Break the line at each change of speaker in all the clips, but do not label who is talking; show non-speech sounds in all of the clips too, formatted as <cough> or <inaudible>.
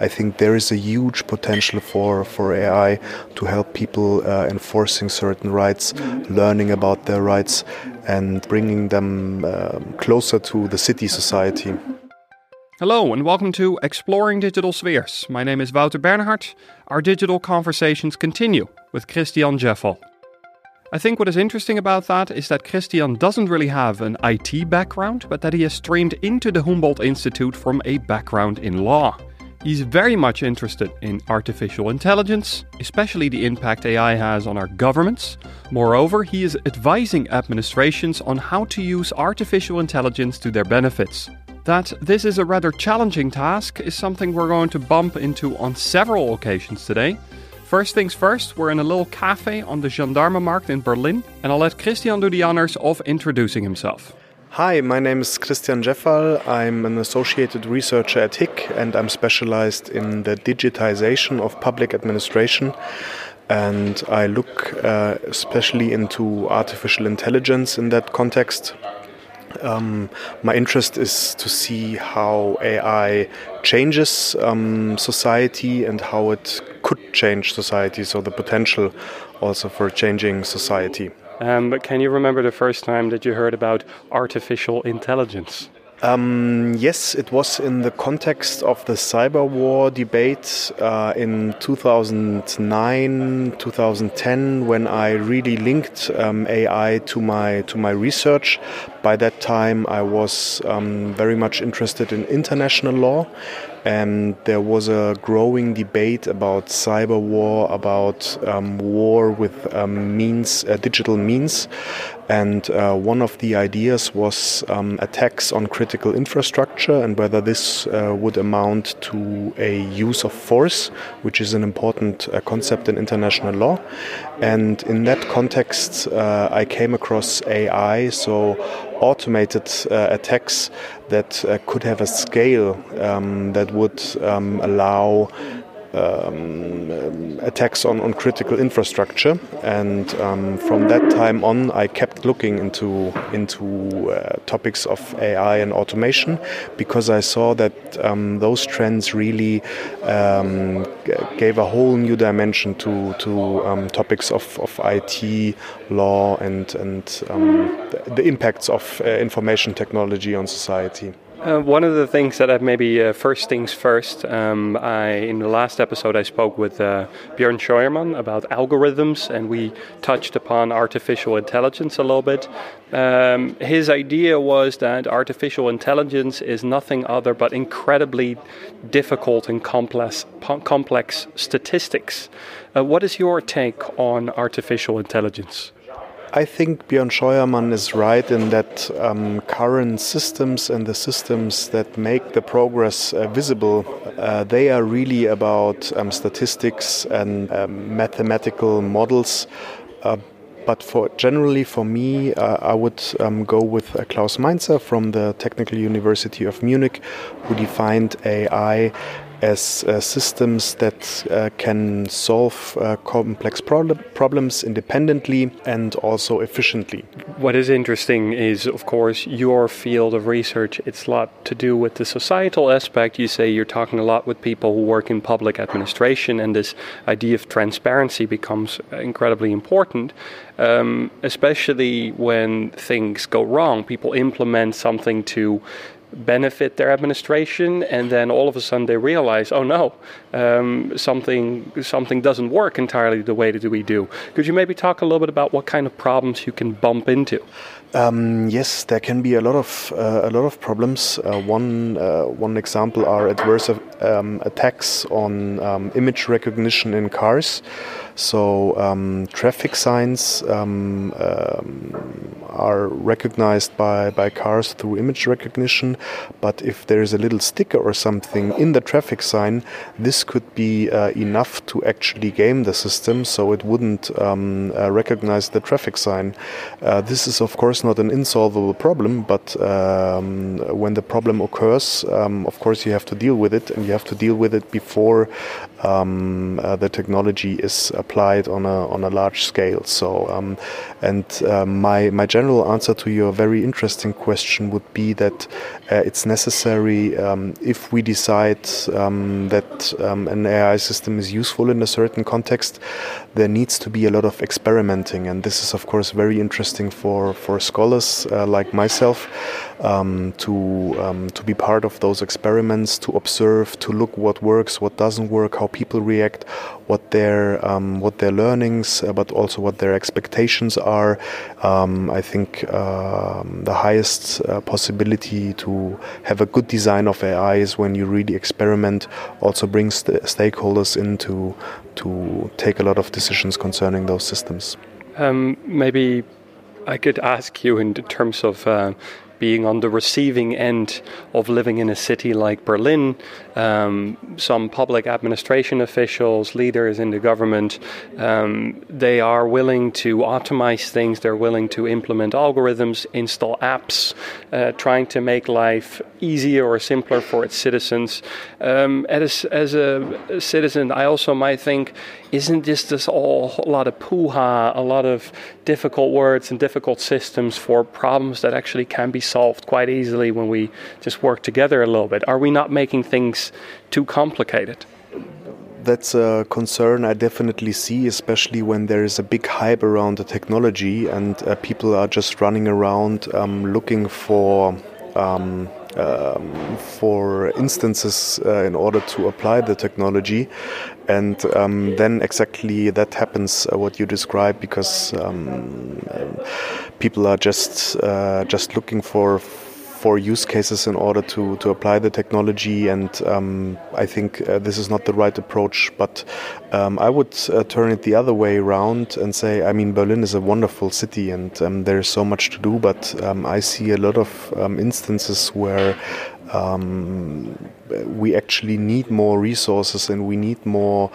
I think there is a huge potential for, for AI to help people uh, enforcing certain rights, learning about their rights, and bringing them um, closer to the city society.
Hello and welcome to Exploring Digital Spheres. My name is Wouter Bernhardt. Our digital conversations continue with Christian Djeffal. I think what is interesting about that is that Christian doesn't really have an IT background, but that he has streamed into the Humboldt Institute from a background in law. He's very much interested in artificial intelligence, especially the impact AI has on our governments. Moreover, he is advising administrations on how to use artificial intelligence to their benefits. That this is a rather challenging task is something we're going to bump into on several occasions today. First things first, we're in a little cafe on the Gendarmenmarkt in Berlin, and I'll let Christian do the honors of introducing himself.
Hi, my name is Christian Djeffal. I'm an associated researcher at HIIG and I'm specialized in the digitization of public administration. And I look uh, especially into artificial intelligence in that context. Um, my interest is to see how AI changes um, society and how it could change society, so the potential also for changing society.
Um, but can you remember the first time that you heard about artificial intelligence?
Um, yes, it was in the context of the cyber war debate uh, in 2009, 2010, when I really linked um, AI to my to my research. By that time, I was um, very much interested in international law, and there was a growing debate about cyber war, about um, war with um, means, uh, digital means, and uh, one of the ideas was um, attacks on critical infrastructure and whether this uh, would amount to a use of force, which is an important uh, concept in international law. And in that context, uh, I came across AI, so automated uh, attacks that uh, could have a scale um, that would um, allow um, attacks on, on critical infrastructure. And um, from that time on, I kept looking into into uh, topics of AI and automation because I saw that um, those trends really um, gave a whole new dimension to to um, topics of, of IT law and and um, the, the impacts of uh, information technology on society.
Uh, one of the things that I've maybe uh, first things first, um, I in the last episode I spoke with uh, Björn Scheuermann about algorithms, and we touched upon artificial intelligence a little bit. Um, his idea was that artificial intelligence is nothing other but incredibly difficult and complex, complex statistics. Uh, what is your take on artificial intelligence?
I think Björn Scheuermann is right in that um, current systems and the systems that make the progress uh, visible, uh, they are really about um, statistics and um, mathematical models. Uh, but for generally for me, uh, I would um, go with uh, Klaus Mainzer from the Technical University of Munich, who defined AI as uh, systems that uh, can solve uh, complex problems independently and also efficiently.
What is interesting is, of course, your field of research. It's a lot to do with the societal aspect. You say you're talking a lot with people who work in public administration, and this idea of transparency becomes incredibly important. Um, especially when things go wrong, people implement something to benefit their administration, and then all of a sudden they realize, oh no, um, something something doesn't work entirely the way that we do. Could you maybe talk a little bit about what kind of problems you can bump into?
Um, yes, there can be a lot of uh, a lot of problems. Uh, one uh, one example are adverse um, attacks on um, image recognition in cars. So um, traffic signs um, are recognized by, by cars through image recognition, but if there is a little sticker or something in the traffic sign, this could be uh, enough to actually game the system, so it wouldn't um, uh, recognize the traffic sign. Uh, this is of course not an insolvable problem, but um, when the problem occurs, um, of course you have to deal with it, and you have to deal with it before um, uh, the technology is applied on a on a large scale. So, um, and uh, my my general answer to your very interesting question would be that it's necessary um, if we decide um, that um, an AI system is useful in a certain context. There needs to be a lot of experimenting, and this is, of course, very interesting for for scholars uh, like myself um, to um, to be part of those experiments, to observe, to look what works, what doesn't work, how people react, what their um, what their learnings, uh, but also what their expectations are. I think the highest uh, possibility to have a good design of AI is when you really experiment, also brings the stakeholders in to, to take a lot of decisions concerning those systems.
Um, maybe I could ask you in terms of uh, being on the receiving end of living in a city like Berlin. Um, some public administration officials, leaders in the government, um, they are willing to optimize things. They're willing to implement algorithms, install apps, uh, trying to make life easier or simpler for its citizens. Um, as, as a citizen, I also might think, isn't this just all a lot of poo-ha, a lot of difficult words and difficult systems for problems that actually can be solved quite easily when we just work together a little bit? Are we not making things too complicated?
That's a concern I definitely see, especially when there is a big hype around the technology and uh, people are just running around um, looking for um, um, for instances uh, in order to apply the technology. And um, then exactly that happens uh, what you described because um, people are just uh, just looking for for use cases in order to, to apply the technology. And um, I think uh, this is not the right approach. But um, I would uh, turn it the other way around and say, I mean, Berlin is a wonderful city and um, there is so much to do. But um, I see a lot of um, instances where um, we actually need more resources and we need more.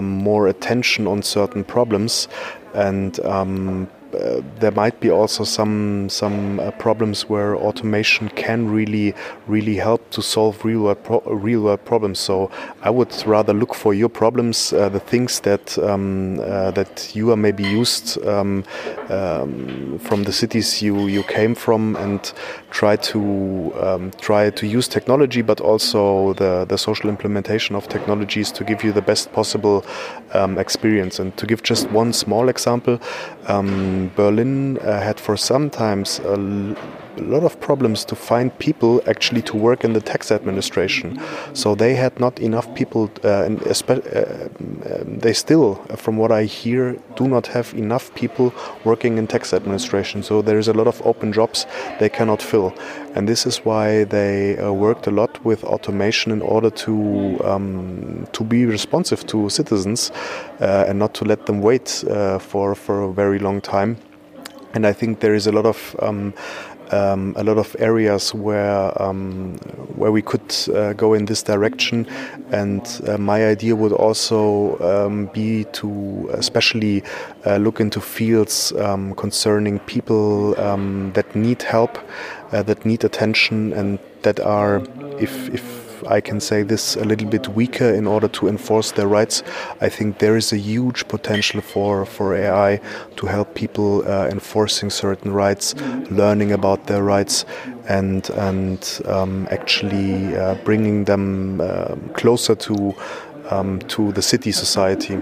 more attention on certain problems, and um, uh, there might be also some some uh, problems where automation can really really help to solve real world pro real world problems. So I would rather look for your problems, uh, the things that um, uh, that you are maybe used um, um, from the cities you you came from, and try to um, try to use technology, but also the the social implementation of technologies to give you the best possible um, experience. And to give just one small example. Berlin uh, had for some times a lot of problems to find people actually to work in the tax administration. So they had not enough people, uh, and uh, um, they still, from what I hear, do not have enough people working in tax administration. So there is a lot of open jobs they cannot fill, and this is why they uh, worked a lot with automation in order to um, to be responsive to citizens uh, and not to let them wait uh, for for a very long time and I think there is a lot of um, um, a lot of areas where um, where we could uh, go in this direction. And uh, my idea would also um, be to especially uh, look into fields um, concerning people um, that need help, uh, that need attention, and that are, if if I can say this, a little bit weaker in order to enforce their rights. I think there is a huge potential for, for AI to help people uh, enforcing certain rights, learning about their rights, and and um, actually uh, bringing them uh, closer to um, to the city society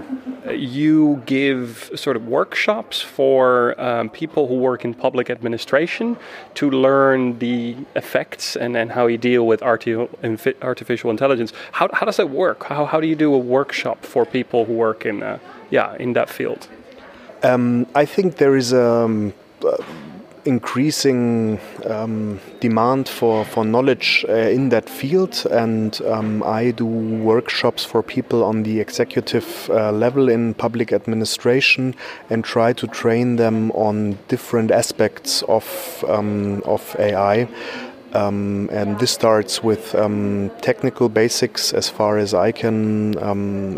you give sort of workshops for um, people who work in public administration to learn the effects and, and how you deal with artificial intelligence. How, how does that work? How, how do you do a workshop for people who work in, uh, yeah, in that field?
Um, I think there is a. Um, increasing um, demand for, for knowledge uh, in that field, and um, I do workshops for people on the executive uh, level in public administration and try to train them on different aspects of um, of AI. Um, and this starts with um, technical basics as far as I can um,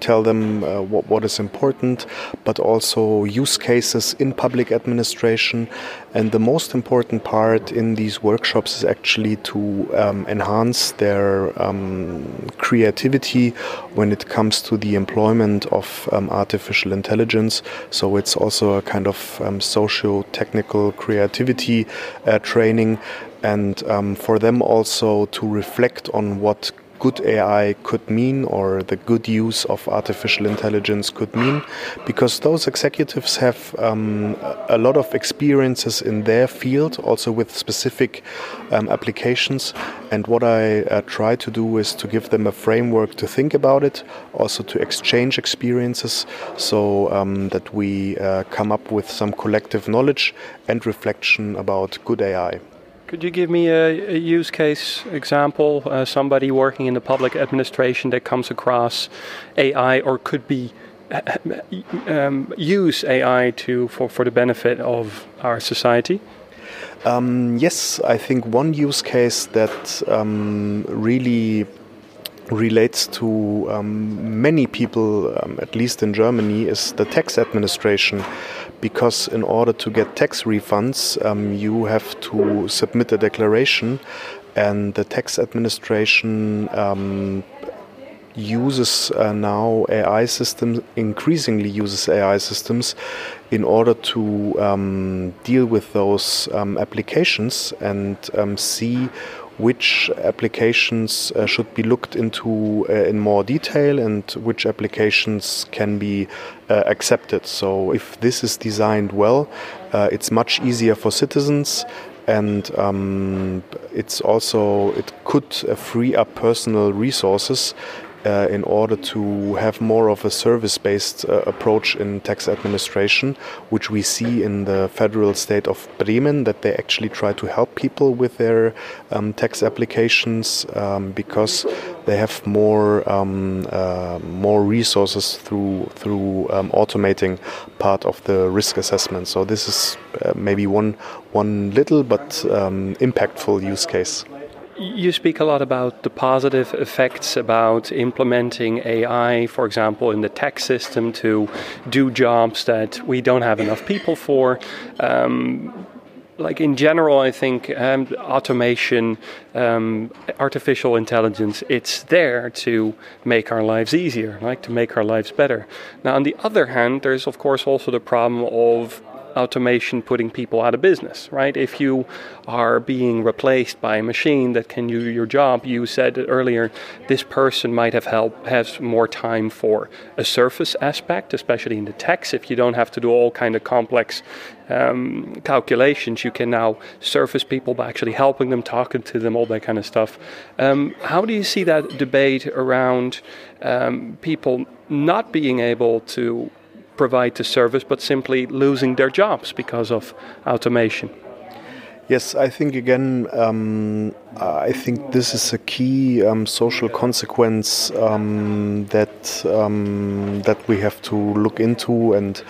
tell them uh, what, what is important, but also use cases in public administration. And the most important part in these workshops is actually to um, enhance their um, creativity when it comes to the employment of um, artificial intelligence. So it's also a kind of um, socio technical creativity uh, training and um, for them also to reflect on what good AI could mean or the good use of artificial intelligence could mean, because those executives have um, a lot of experiences in their field, also with specific um, applications. And what I uh, try to do is to give them a framework to think about it, also to exchange experiences, so um, that we uh, come up with some collective knowledge and reflection about good AI.
Could you give me a, a use case example? Uh, somebody working in the public administration that comes across AI or could be <laughs> um, use AI to for, for the benefit of our society?
Um, yes, I think one use case that um, really relates to um, many people, um, at least in Germany, is the tax administration. Because in order to get tax refunds, um, you have to submit a declaration, and the tax administration um, uses uh, now AI systems, increasingly uses AI systems in order to um, deal with those um, applications and um, see which applications uh, should be looked into uh, in more detail and which applications can be uh, accepted. So, if this is designed well, uh, it's much easier for citizens and um, it's also it could uh, free up personal resources uh, in order to have more of a service-based uh, approach in tax administration, which we see in the federal state of Bremen, that they actually try to help people with their um, tax applications um, because they have more um, uh, more resources through through um, automating part of the risk assessment. So this is uh, maybe one one little but um, impactful use case.
You speak a lot about the positive effects about implementing AI, for example, in the tax system to do jobs that we don't have enough people for. Um, like in general, I think um, automation, um, artificial intelligence, it's there to make our lives easier, like to make our lives better. Now, on the other hand, there's of course also the problem of automation putting people out of business, right? If you are being replaced by a machine that can do your job, you said earlier, this person might have help has more time for a surface aspect, especially in the text. If you don't have to do all kind of complex um, calculations, you can now surface people by actually helping them, talking to them, all that kind of stuff. Um, how do you see that debate around um, people not being able to provide the service, but simply losing their jobs because of automation.
Yes, I think again, um, I think this is a key um, social consequence um, that um, that we have to look into and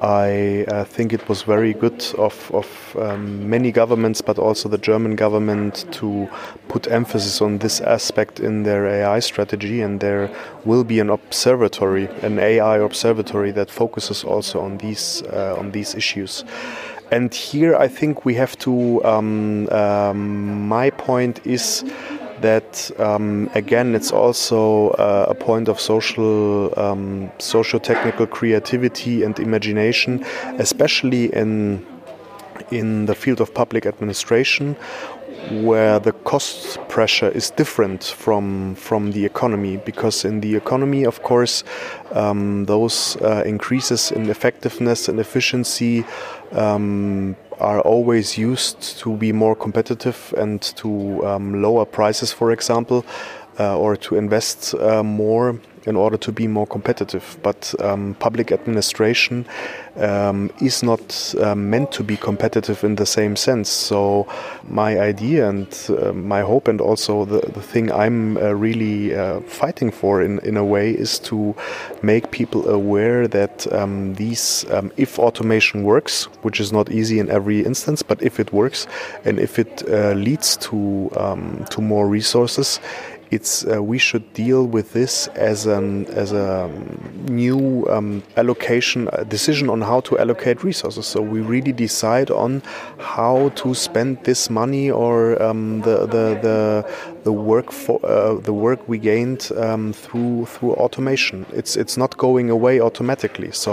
I uh, think it was very good of, of um, many governments, but also the German government, to put emphasis on this aspect in their AI strategy. And there will be an observatory, an AI observatory that focuses also on these uh, on these issues. And here, I think we have to. Um, um, my point is that um, again it's also uh, a point of social um, socio-technical creativity and imagination especially in in the field of public administration where the cost pressure is different from from the economy. Because in the economy of course um, those uh, increases in effectiveness and efficiency um, are always used to be more competitive and to um, lower prices, for example, or to invest uh, more in order to be more competitive. But um, public administration um, is not uh, meant to be competitive in the same sense. So, my idea and uh, my hope, and also the, the thing I'm uh, really uh, fighting for in, in a way, is to make people aware that um, these, um, if automation works, which is not easy in every instance, but if it works and if it uh, leads to, um, to more resources, it's uh, we should deal with this as an as a new um, allocation a decision on how to allocate resources. So we really decide on how to spend this money or um, the, the the the work for uh, the work we gained um, through through automation. It's it's not going away automatically. So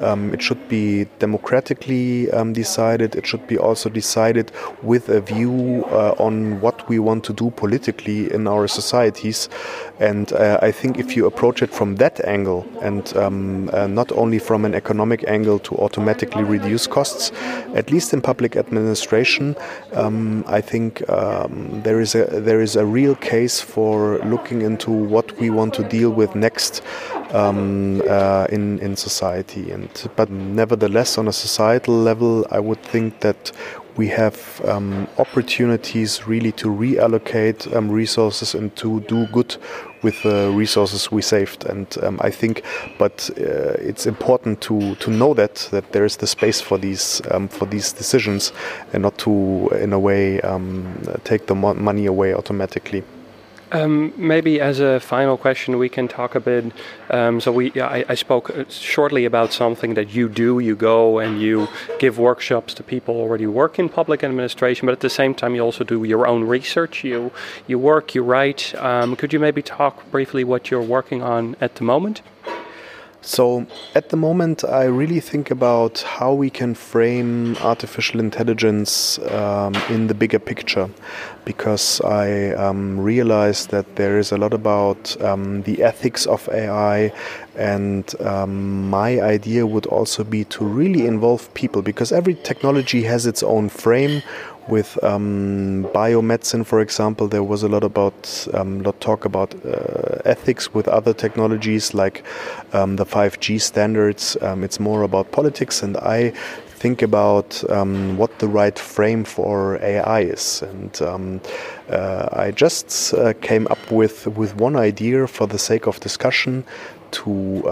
um, it should be democratically um, decided. It should be also decided with a view uh, on what we want to do politically in our societies. And uh, I think if you approach it from that angle and um, uh, not only from an economic angle to automatically reduce costs, at least in public administration, um, I think um, there is a there is a real case for looking into what we want to deal with next um, uh, in in society. And but nevertheless, on a societal level, I would think that we have um, opportunities really to reallocate um, resources and to do good with the resources we saved. And um, I think, but uh, it's important to to know that that there is the space for these um, for these decisions, and not to in a way um, take the mo money away automatically.
Um, maybe as a final question, we can talk a bit. Um, so we, I, I, spoke uh, shortly about something that you do. You go and you give workshops to people already work in public administration, but at the same time, you also do your own research. You, you work, you write. Um, could you maybe talk briefly what you're working on at the moment?
So, at the moment, I really think about how we can frame artificial intelligence um, in the bigger picture because I um, realize that there is a lot about um, the ethics of AI, and um, my idea would also be to really involve people because every technology has its own frame with um, biomedicine, for example, there was a lot about um, lot talk about uh, ethics with other technologies like um, the 5G standards. Um, it's more about politics, and I think about um, what the right frame for AI is. And um, uh, I just uh, came up with with one idea for the sake of discussion to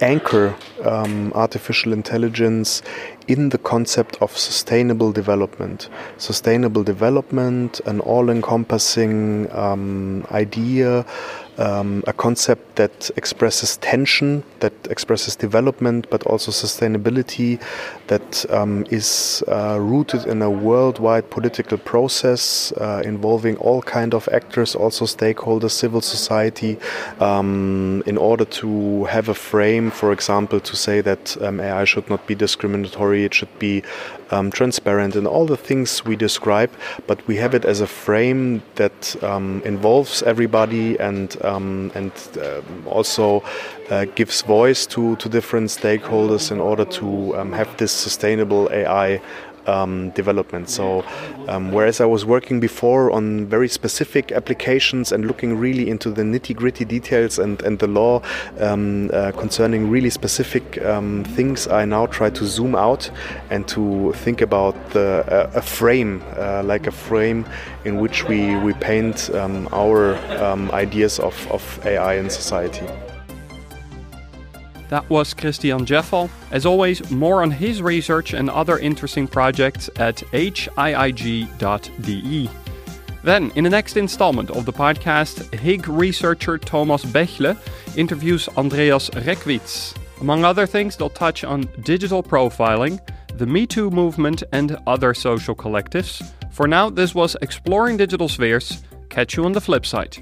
anchor um, artificial intelligence in the concept of sustainable development. Sustainable development, an all encompassing um, idea um, a concept that expresses tension, that expresses development, but also sustainability, that um, is uh, rooted in a worldwide political process uh, involving all kind of actors, also stakeholders, civil society, um, in order to have a frame, for example, to say that um, AI should not be discriminatory, it should be um, transparent, and all the things we describe, but we have it as a frame that um, involves everybody and um, and um, also uh, gives voice to, to different stakeholders in order to have this sustainable AI um, development. So, um, whereas I was working before on very specific applications and looking really into the nitty gritty details and, and the law um, uh, concerning really specific um, things, I now try to zoom out and to think about the, uh, a frame, uh, like a frame in which we, we paint um, our um, ideas of, of AI in society.
That was Christian Djeffal. As always, more on his research and other interesting projects at hiig.de. Then, in the next installment of the podcast, HIIG researcher Thomas Bächle interviews Andreas Reckwitz. Among other things, they'll touch on digital profiling, the Me Too movement, and other social collectives. For now, this was Exploring Digital Spheres. Catch you on the flip side.